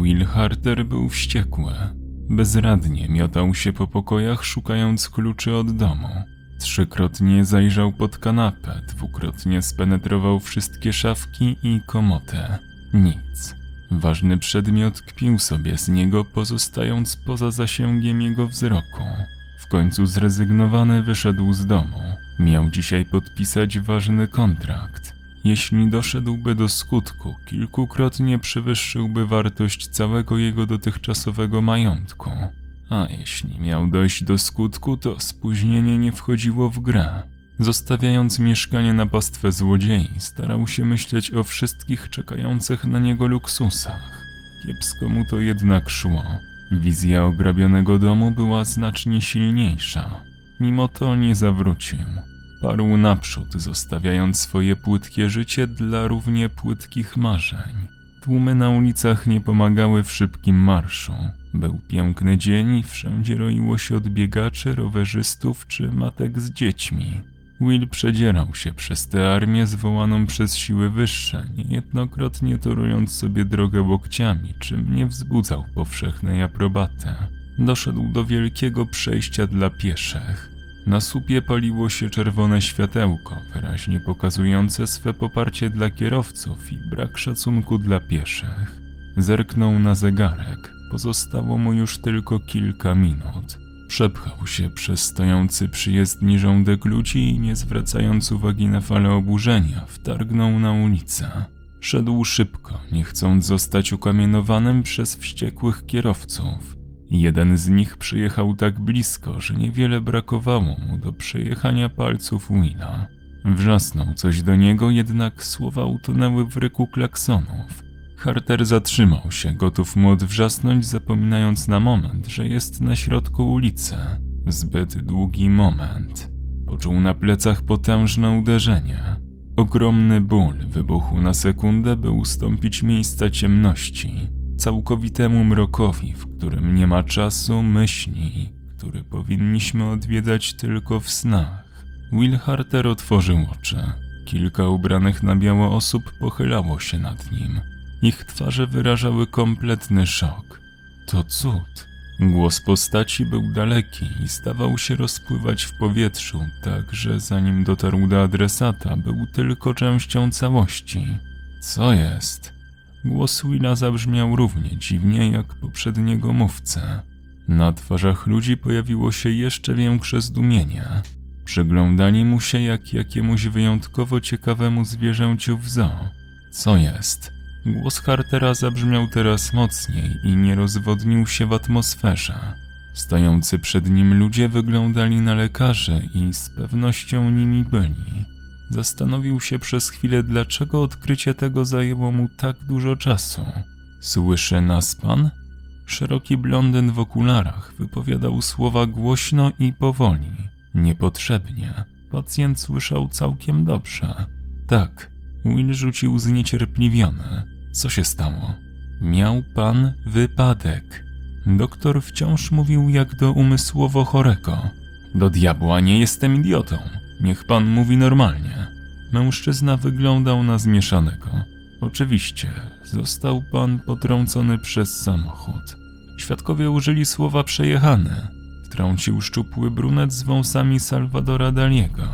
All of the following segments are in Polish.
Will Harter był wściekły. Bezradnie miotał się po pokojach, szukając kluczy od domu. Trzykrotnie zajrzał pod kanapę, dwukrotnie spenetrował wszystkie szafki i komotę. Nic. Ważny przedmiot kpił sobie z niego, pozostając poza zasięgiem jego wzroku. W końcu zrezygnowany wyszedł z domu. Miał dzisiaj podpisać ważny kontrakt. Jeśli doszedłby do skutku, kilkukrotnie przewyższyłby wartość całego jego dotychczasowego majątku. A jeśli miał dojść do skutku, to spóźnienie nie wchodziło w grę. Zostawiając mieszkanie na pastwę złodziei, starał się myśleć o wszystkich czekających na niego luksusach. Kiepsko mu to jednak szło. Wizja ograbionego domu była znacznie silniejsza. Mimo to nie zawrócił. Parł naprzód, zostawiając swoje płytkie życie dla równie płytkich marzeń. Tłumy na ulicach nie pomagały w szybkim marszu. Był piękny dzień i wszędzie roiło się od biegaczy, rowerzystów czy matek z dziećmi. Will przedzierał się przez tę armię zwołaną przez siły wyższe, niejednokrotnie torując sobie drogę łokciami, czym nie wzbudzał powszechnej aprobaty. Doszedł do wielkiego przejścia dla pieszych. Na słupie paliło się czerwone światełko, wyraźnie pokazujące swe poparcie dla kierowców i brak szacunku dla pieszych. Zerknął na zegarek. Pozostało mu już tylko kilka minut. Przepchał się przez stojący przy jezdni rządek ludzi i nie zwracając uwagi na falę oburzenia, wtargnął na ulicę. Szedł szybko, nie chcąc zostać ukamienowanym przez wściekłych kierowców. Jeden z nich przyjechał tak blisko, że niewiele brakowało mu do przejechania palców Willa. Wrzasnął coś do niego, jednak słowa utonęły w ryku klaksonów. Harter zatrzymał się, gotów mu odwrzasnąć, zapominając na moment, że jest na środku ulicy. Zbyt długi moment. Poczuł na plecach potężne uderzenie. Ogromny ból wybuchł na sekundę, by ustąpić miejsca ciemności, całkowitemu mrokowi, w którym nie ma czasu, myśli, który powinniśmy odwiedzać tylko w snach. Will Harter otworzył oczy. Kilka ubranych na biało osób pochylało się nad nim. Ich twarze wyrażały kompletny szok. To cud. Głos postaci był daleki i zdawał się rozpływać w powietrzu, tak że zanim dotarł do adresata, był tylko częścią całości. Co jest? Głos Willa zabrzmiał równie dziwnie jak poprzedniego mówcę. Na twarzach ludzi pojawiło się jeszcze większe zdumienie. Przyglądali mu się jak jakiemuś wyjątkowo ciekawemu zwierzęciu w zoo. Co jest? Głos Hartera zabrzmiał teraz mocniej i nie rozwodnił się w atmosferze. Stojący przed nim ludzie wyglądali na lekarzy i z pewnością nimi byli. Zastanowił się przez chwilę, dlaczego odkrycie tego zajęło mu tak dużo czasu. Słyszy nas pan? Szeroki blondyn w okularach wypowiadał słowa głośno i powoli, niepotrzebnie. Pacjent słyszał całkiem dobrze. Tak, Will rzucił zniecierpliwiony. Co się stało? Miał pan wypadek. Doktor wciąż mówił jak do umysłowo chorego. Do diabła nie jestem idiotą. Niech pan mówi normalnie. Mężczyzna wyglądał na zmieszanego. Oczywiście, został pan potrącony przez samochód. Świadkowie użyli słowa przejechany. Wtrącił szczupły brunet z wąsami Salvadora Daliego.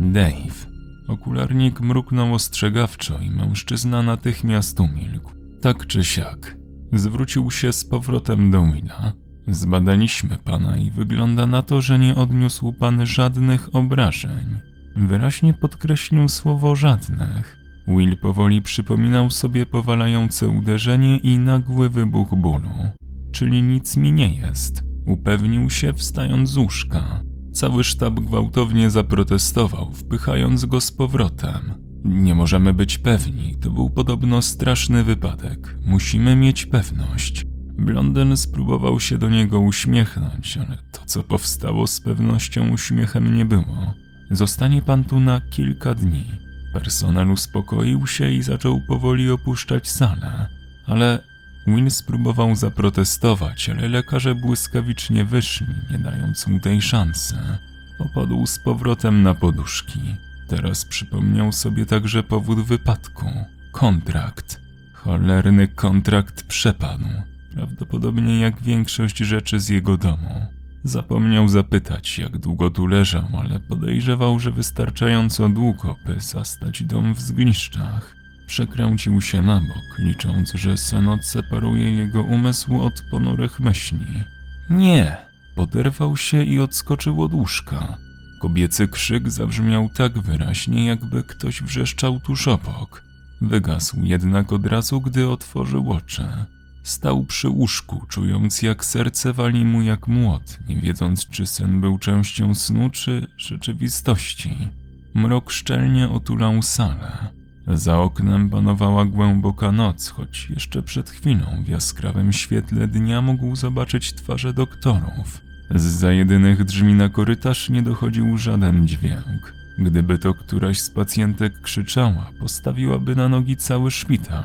Dave. Okularnik mruknął ostrzegawczo i mężczyzna natychmiast umilkł. Tak czy siak, zwrócił się z powrotem do Willa. Zbadaliśmy pana i wygląda na to, że nie odniósł pan żadnych obrażeń. Wyraźnie podkreślił słowo żadnych. Will powoli przypominał sobie powalające uderzenie i nagły wybuch bólu. Czyli nic mi nie jest, upewnił się wstając z łóżka. Cały sztab gwałtownie zaprotestował, wpychając go z powrotem. Nie możemy być pewni, to był podobno straszny wypadek. Musimy mieć pewność. Blondyn spróbował się do niego uśmiechnąć, ale to, co powstało, z pewnością uśmiechem nie było. Zostanie pan tu na kilka dni. Personel uspokoił się i zaczął powoli opuszczać salę, ale Will spróbował zaprotestować, ale lekarze błyskawicznie wyszli, nie dając mu tej szansy. Opadł z powrotem na poduszki. Teraz przypomniał sobie także powód wypadku kontrakt. Cholerny kontrakt przepadł. Prawdopodobnie jak większość rzeczy z jego domu. Zapomniał zapytać, jak długo tu leżał, ale podejrzewał, że wystarczająco długo, by zastać dom w zgliszczach. Przekręcił się na bok, licząc, że sen odseparuje jego umysł od ponurych myśli. Nie! Poderwał się i odskoczył od łóżka. Kobiecy krzyk zabrzmiał tak wyraźnie, jakby ktoś wrzeszczał tuż obok. Wygasł jednak od razu, gdy otworzył oczy. Stał przy łóżku, czując jak serce wali mu jak młot, nie wiedząc czy sen był częścią snu, czy rzeczywistości. Mrok szczelnie otulał salę. Za oknem panowała głęboka noc, choć jeszcze przed chwilą w jaskrawym świetle dnia mógł zobaczyć twarze doktorów. Z jedynych drzwi na korytarz nie dochodził żaden dźwięk. Gdyby to któraś z pacjentek krzyczała, postawiłaby na nogi cały szpital.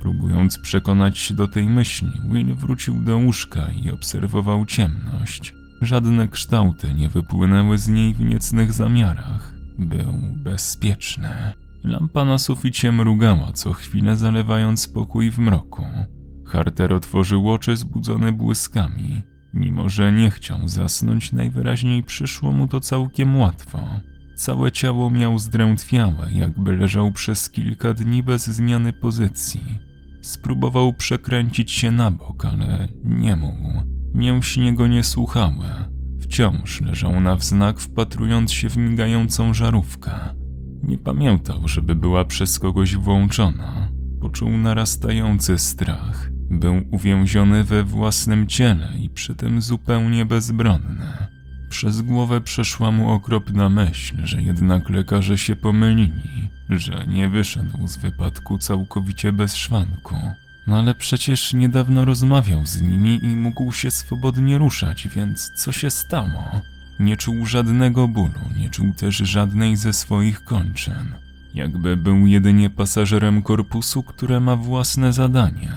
Próbując przekonać się do tej myśli, Will wrócił do łóżka i obserwował ciemność. Żadne kształty nie wypłynęły z niej w niecnych zamiarach. Był bezpieczny. Lampa na suficie mrugała co chwilę, zalewając pokój w mroku. Harter otworzył oczy zbudzone błyskami. Mimo, że nie chciał zasnąć, najwyraźniej przyszło mu to całkiem łatwo. Całe ciało miał zdrętwiałe, jakby leżał przez kilka dni bez zmiany pozycji. Spróbował przekręcić się na bok, ale nie mógł. Mięśnie go nie słuchały. Wciąż leżał na wznak, wpatrując się w migającą żarówkę. Nie pamiętał, żeby była przez kogoś włączona. Poczuł narastający strach. Był uwięziony we własnym ciele i przy tym zupełnie bezbronny. Przez głowę przeszła mu okropna myśl, że jednak lekarze się pomylili, że nie wyszedł z wypadku całkowicie bez szwanku. No ale przecież niedawno rozmawiał z nimi i mógł się swobodnie ruszać, więc co się stało? Nie czuł żadnego bólu, nie czuł też żadnej ze swoich kończyn. Jakby był jedynie pasażerem korpusu, które ma własne zadanie.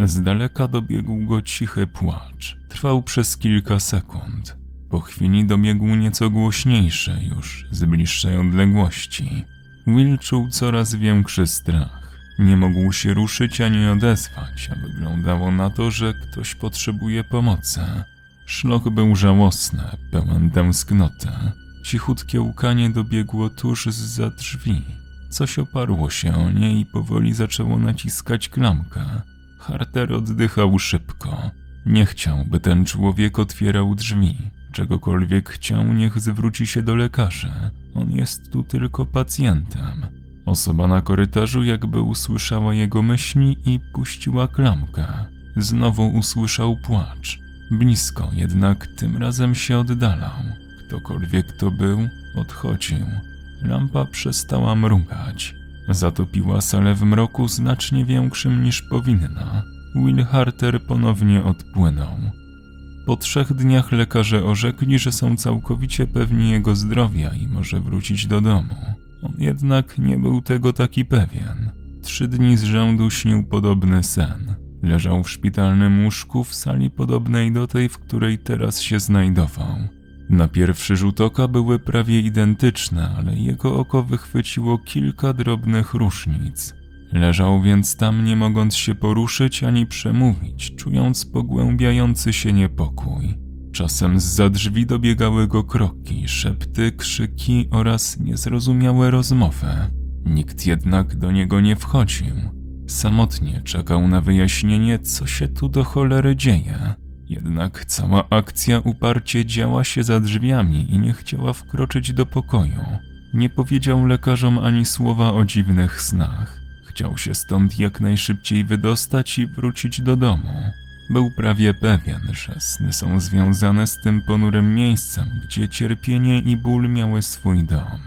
Z daleka dobiegł go cichy płacz. Trwał przez kilka sekund. Po chwili dobiegł nieco głośniejszy już z bliższej odległości. Will czuł coraz większy strach. Nie mógł się ruszyć ani odezwać, a wyglądało na to, że ktoś potrzebuje pomocy. Szloch był żałosny, pełen tęsknoty. Cichutkie łkanie dobiegło tuż za drzwi. Coś oparło się o nie i powoli zaczęło naciskać klamkę. Harter oddychał szybko. Nie chciał, by ten człowiek otwierał drzwi. Czegokolwiek chciał, niech zwróci się do lekarzy. On jest tu tylko pacjentem. Osoba na korytarzu jakby usłyszała jego myśli i puściła klamkę. Znowu usłyszał płacz. Blisko, jednak tym razem się oddalał. Ktokolwiek to był, odchodził. Lampa przestała mrugać. Zatopiła salę w mroku znacznie większym niż powinna. Will Harter ponownie odpłynął. Po trzech dniach lekarze orzekli, że są całkowicie pewni jego zdrowia i może wrócić do domu. On jednak nie był tego taki pewien. Trzy dni z rzędu śnił podobny sen. Leżał w szpitalnym łóżku w sali podobnej do tej, w której teraz się znajdował. Na pierwszy rzut oka były prawie identyczne, ale jego oko wychwyciło kilka drobnych różnic. Leżał więc tam, nie mogąc się poruszyć ani przemówić, czując pogłębiający się niepokój. Czasem z drzwi dobiegały go kroki, szepty, krzyki oraz niezrozumiałe rozmowy. Nikt jednak do niego nie wchodził. Samotnie czekał na wyjaśnienie, co się tu do cholery dzieje. Jednak cała akcja uparcie działa się za drzwiami i nie chciała wkroczyć do pokoju. Nie powiedział lekarzom ani słowa o dziwnych snach. Chciał się stąd jak najszybciej wydostać i wrócić do domu. Był prawie pewien, że sny są związane z tym ponurym miejscem, gdzie cierpienie i ból miały swój dom.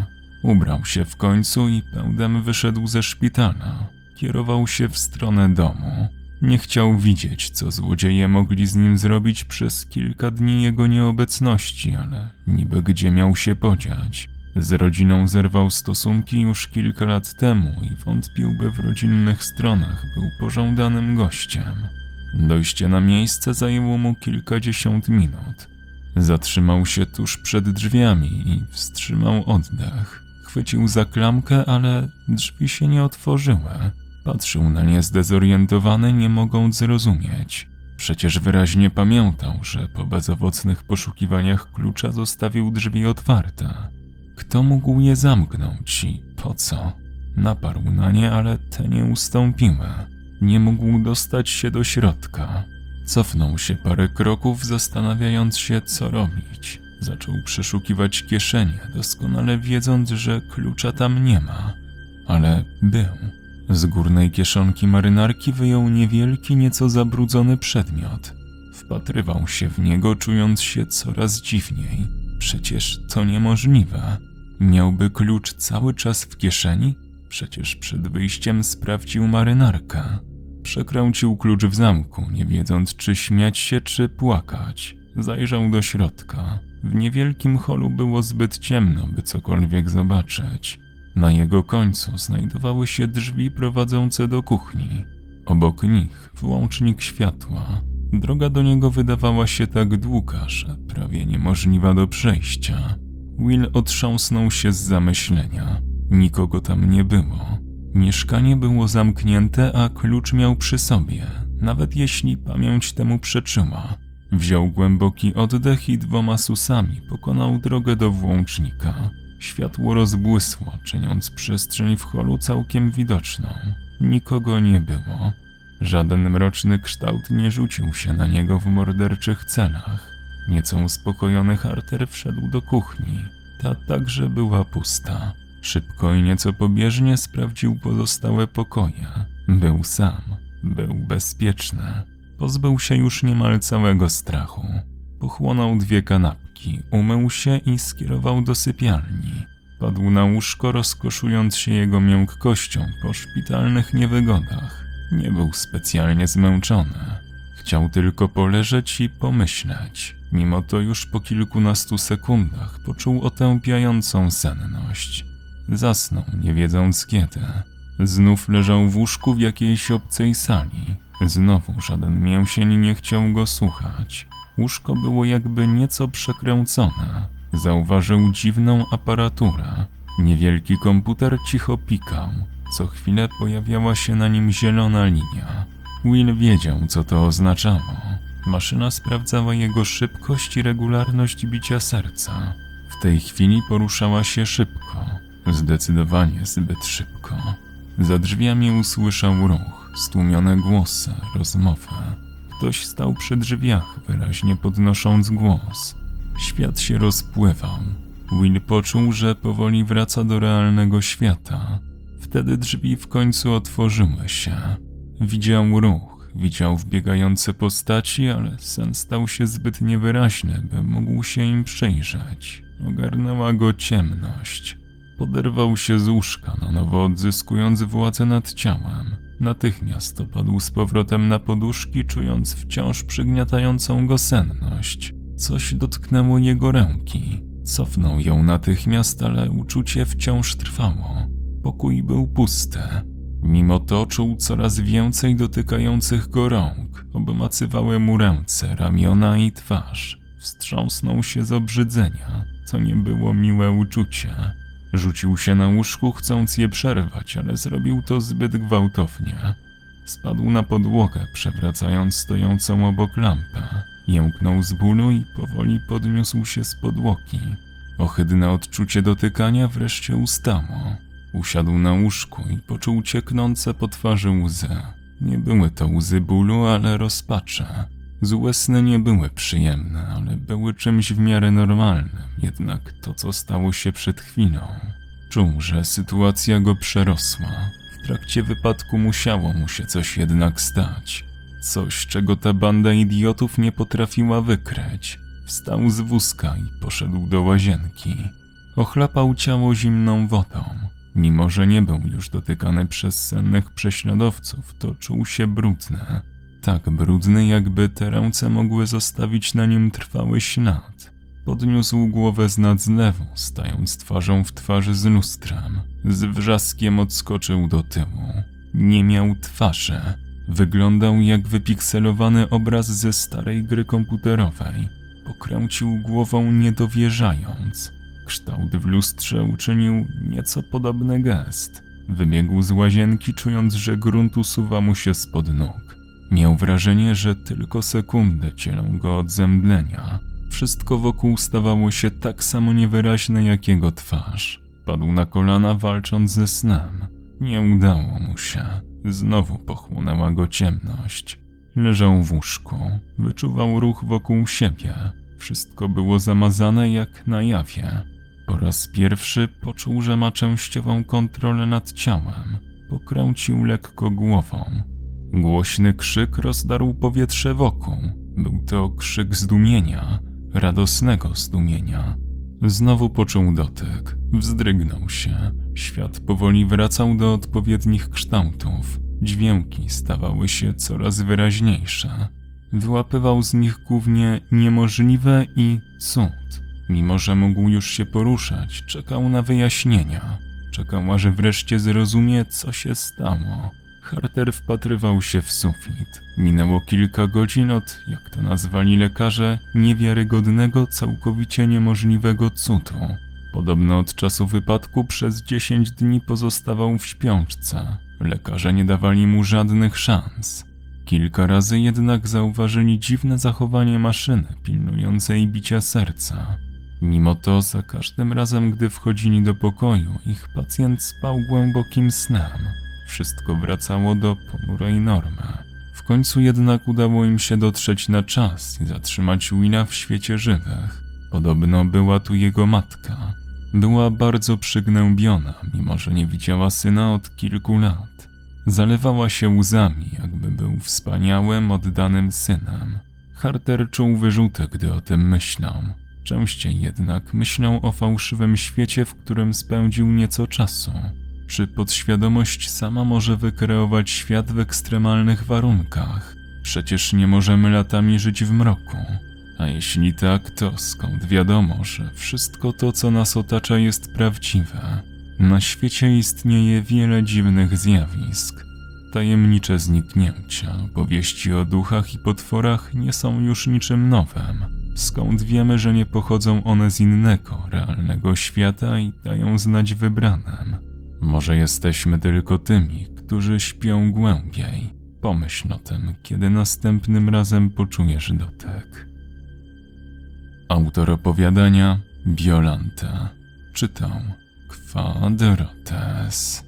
Ubrał się w końcu i pędem wyszedł ze szpitala. Kierował się w stronę domu. Nie chciał widzieć, co złodzieje mogli z nim zrobić przez kilka dni jego nieobecności, ale niby gdzie miał się podziać. Z rodziną zerwał stosunki już kilka lat temu i wątpił, by w rodzinnych stronach był pożądanym gościem. Dojście na miejsce zajęło mu kilkadziesiąt minut. Zatrzymał się tuż przed drzwiami i wstrzymał oddech. Chwycił za klamkę, ale drzwi się nie otworzyły. Patrzył na nie zdezorientowany, nie mogąc zrozumieć. Przecież wyraźnie pamiętał, że po bezowocnych poszukiwaniach klucza zostawił drzwi otwarte. Kto mógł je zamknąć i po co? Naparł na nie, ale te nie ustąpiły. Nie mógł dostać się do środka. Cofnął się parę kroków, zastanawiając się, co robić. Zaczął przeszukiwać kieszenie, doskonale wiedząc, że klucza tam nie ma. Ale był. Z górnej kieszonki marynarki wyjął niewielki, nieco zabrudzony przedmiot. Wpatrywał się w niego, czując się coraz dziwniej. Przecież to niemożliwe. Miałby klucz cały czas w kieszeni? Przecież przed wyjściem sprawdził marynarkę. Przekręcił klucz w zamku, nie wiedząc czy śmiać się, czy płakać. Zajrzał do środka. W niewielkim holu było zbyt ciemno, by cokolwiek zobaczyć. Na jego końcu znajdowały się drzwi prowadzące do kuchni. Obok nich włącznik światła. Droga do niego wydawała się tak długa, że prawie niemożliwa do przejścia. Will otrząsnął się z zamyślenia. Nikogo tam nie było. Mieszkanie było zamknięte, a klucz miał przy sobie, nawet jeśli pamięć temu przeczyła. Wziął głęboki oddech i dwoma susami pokonał drogę do włącznika. Światło rozbłysło, czyniąc przestrzeń w holu całkiem widoczną. Nikogo nie było. Żaden mroczny kształt nie rzucił się na niego w morderczych celach. Nieco uspokojony Harter wszedł do kuchni. Ta także była pusta. Szybko i nieco pobieżnie sprawdził pozostałe pokoje. Był sam, był bezpieczny. Pozbył się już niemal całego strachu. Pochłonął dwie kanapki, umył się i skierował do sypialni. Padł na łóżko, rozkoszując się jego miękkością po szpitalnych niewygodach. Nie był specjalnie zmęczony. Chciał tylko poleżeć i pomyśleć. Mimo to już po kilkunastu sekundach poczuł otępiającą senność. Zasnął, nie wiedząc kiedy. Znów leżał w łóżku w jakiejś obcej sali. Znowu żaden mięsień nie chciał go słuchać. Łóżko było jakby nieco przekręcone. Zauważył dziwną aparaturę. Niewielki komputer cicho pikał. Co chwilę pojawiała się na nim zielona linia. Will wiedział, co to oznaczało. Maszyna sprawdzała jego szybkość i regularność bicia serca. W tej chwili poruszała się szybko. Zdecydowanie zbyt szybko. Za drzwiami usłyszał ruch, stłumione głosy, rozmowę. Ktoś stał przy drzwiach, wyraźnie podnosząc głos. Świat się rozpływał. Will poczuł, że powoli wraca do realnego świata. Wtedy drzwi w końcu otworzyły się. Widział ruch, widział wbiegające postaci, ale sen stał się zbyt niewyraźny, by mógł się im przyjrzeć. Ogarnęła go ciemność. Poderwał się z łóżka, na nowo odzyskując władzę nad ciałem. Natychmiast opadł z powrotem na poduszki, czując wciąż przygniatającą go senność. Coś dotknęło jego ręki. Cofnął ją natychmiast, ale uczucie wciąż trwało. Pokój był pusty. Mimo to czuł coraz więcej dotykających go rąk. Obmacywały mu ręce, ramiona i twarz. Wstrząsnął się z obrzydzenia. To nie było miłe uczucie. Rzucił się na łóżku, chcąc je przerwać, ale zrobił to zbyt gwałtownie. Spadł na podłogę, przewracając stojącą obok lampę. Jęknął z bólu i powoli podniósł się z podłogi. Ohydne odczucie dotykania wreszcie ustało. Usiadł na łóżku i poczuł cieknące po twarzy łzy. Nie były to łzy bólu, ale rozpacze. Złe sny nie były przyjemne, ale były czymś w miarę normalnym, jednak to, co stało się przed chwilą. Czuł, że sytuacja go przerosła. W trakcie wypadku musiało mu się coś jednak stać. Coś, czego ta banda idiotów nie potrafiła wykryć. Wstał z wózka i poszedł do łazienki. Ochlapał ciało zimną wodą. Mimo, że nie był już dotykany przez sennych prześladowców, to czuł się brudny. Tak brudny, jakby te ręce mogły zostawić na nim trwały ślad. Podniósł głowę z nad zlewu, stając twarzą w twarzy z lustrem. Z wrzaskiem odskoczył do tyłu. Nie miał twarzy. Wyglądał jak wypikselowany obraz ze starej gry komputerowej. Pokręcił głową niedowierzając. Kształt w lustrze uczynił nieco podobny gest. Wybiegł z łazienki, czując, że grunt usuwa mu się spod nóg. Miał wrażenie, że tylko sekundy dzielą go od zemdlenia. Wszystko wokół stawało się tak samo niewyraźne jak jego twarz. Padł na kolana, walcząc ze snem. Nie udało mu się. Znowu pochłonęła go ciemność. Leżał w łóżku, wyczuwał ruch wokół siebie. Wszystko było zamazane jak na jawie. Po raz pierwszy poczuł, że ma częściową kontrolę nad ciałem. Pokręcił lekko głową. Głośny krzyk rozdarł powietrze wokół. Był to krzyk zdumienia, radosnego zdumienia. Znowu poczuł dotyk, wzdrygnął się. Świat powoli wracał do odpowiednich kształtów. Dźwięki stawały się coraz wyraźniejsze. Wyłapywał z nich głównie niemożliwe i cud. Mimo, że mógł już się poruszać, czekał na wyjaśnienia. Czekał, aż wreszcie zrozumie, co się stało. Harter wpatrywał się w sufit. Minęło kilka godzin od, jak to nazwali lekarze, niewiarygodnego, całkowicie niemożliwego cudu. Podobno od czasu wypadku przez 10 dni pozostawał w śpiączce. Lekarze nie dawali mu żadnych szans. Kilka razy jednak zauważyli dziwne zachowanie maszyny pilnującej bicia serca. Mimo to za każdym razem, gdy wchodzili do pokoju, ich pacjent spał głębokim snem. Wszystko wracało do ponurej normy. W końcu jednak udało im się dotrzeć na czas i zatrzymać Willa w świecie żywych. Podobno była tu jego matka. Była bardzo przygnębiona, mimo że nie widziała syna od kilku lat. Zalewała się łzami, jakby był wspaniałym, oddanym synem. Harter czuł wyrzuty, gdy o tym myślał. Częściej jednak myślał o fałszywym świecie, w którym spędził nieco czasu. Czy podświadomość sama może wykreować świat w ekstremalnych warunkach? Przecież nie możemy latami żyć w mroku. A jeśli tak, to skąd wiadomo, że wszystko to, co nas otacza, jest prawdziwe? Na świecie istnieje wiele dziwnych zjawisk. Tajemnicze zniknięcia, opowieści o duchach i potworach nie są już niczym nowym. Skąd wiemy, że nie pochodzą one z innego, realnego świata i dają znać wybranym? Może jesteśmy tylko tymi, którzy śpią głębiej. Pomyśl o tym, kiedy następnym razem poczujesz dotyk. Autor opowiadania Violanta. Czytał Quadrotes.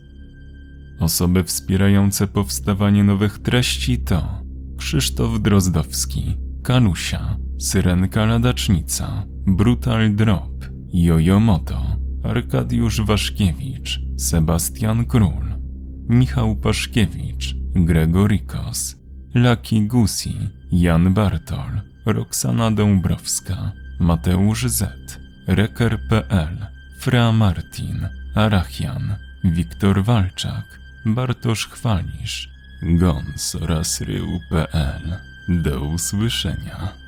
Osoby wspierające powstawanie nowych treści to Krzysztof Drozdowski, Kalusia, Syrenka Ladacznica, Brutal Drop, Jojo Moto, Arkadiusz Waszkiewicz, Sebastian Król, Michał Paszkiewicz, Gregorikos, Laki Gusi, Jan Bartol, Roxana Dąbrowska, Mateusz Z, Reker.pl, Fra Martin, Arachian, Wiktor Walczak, Bartosz Chwalisz, Gons oraz Rył.pl. Do usłyszenia.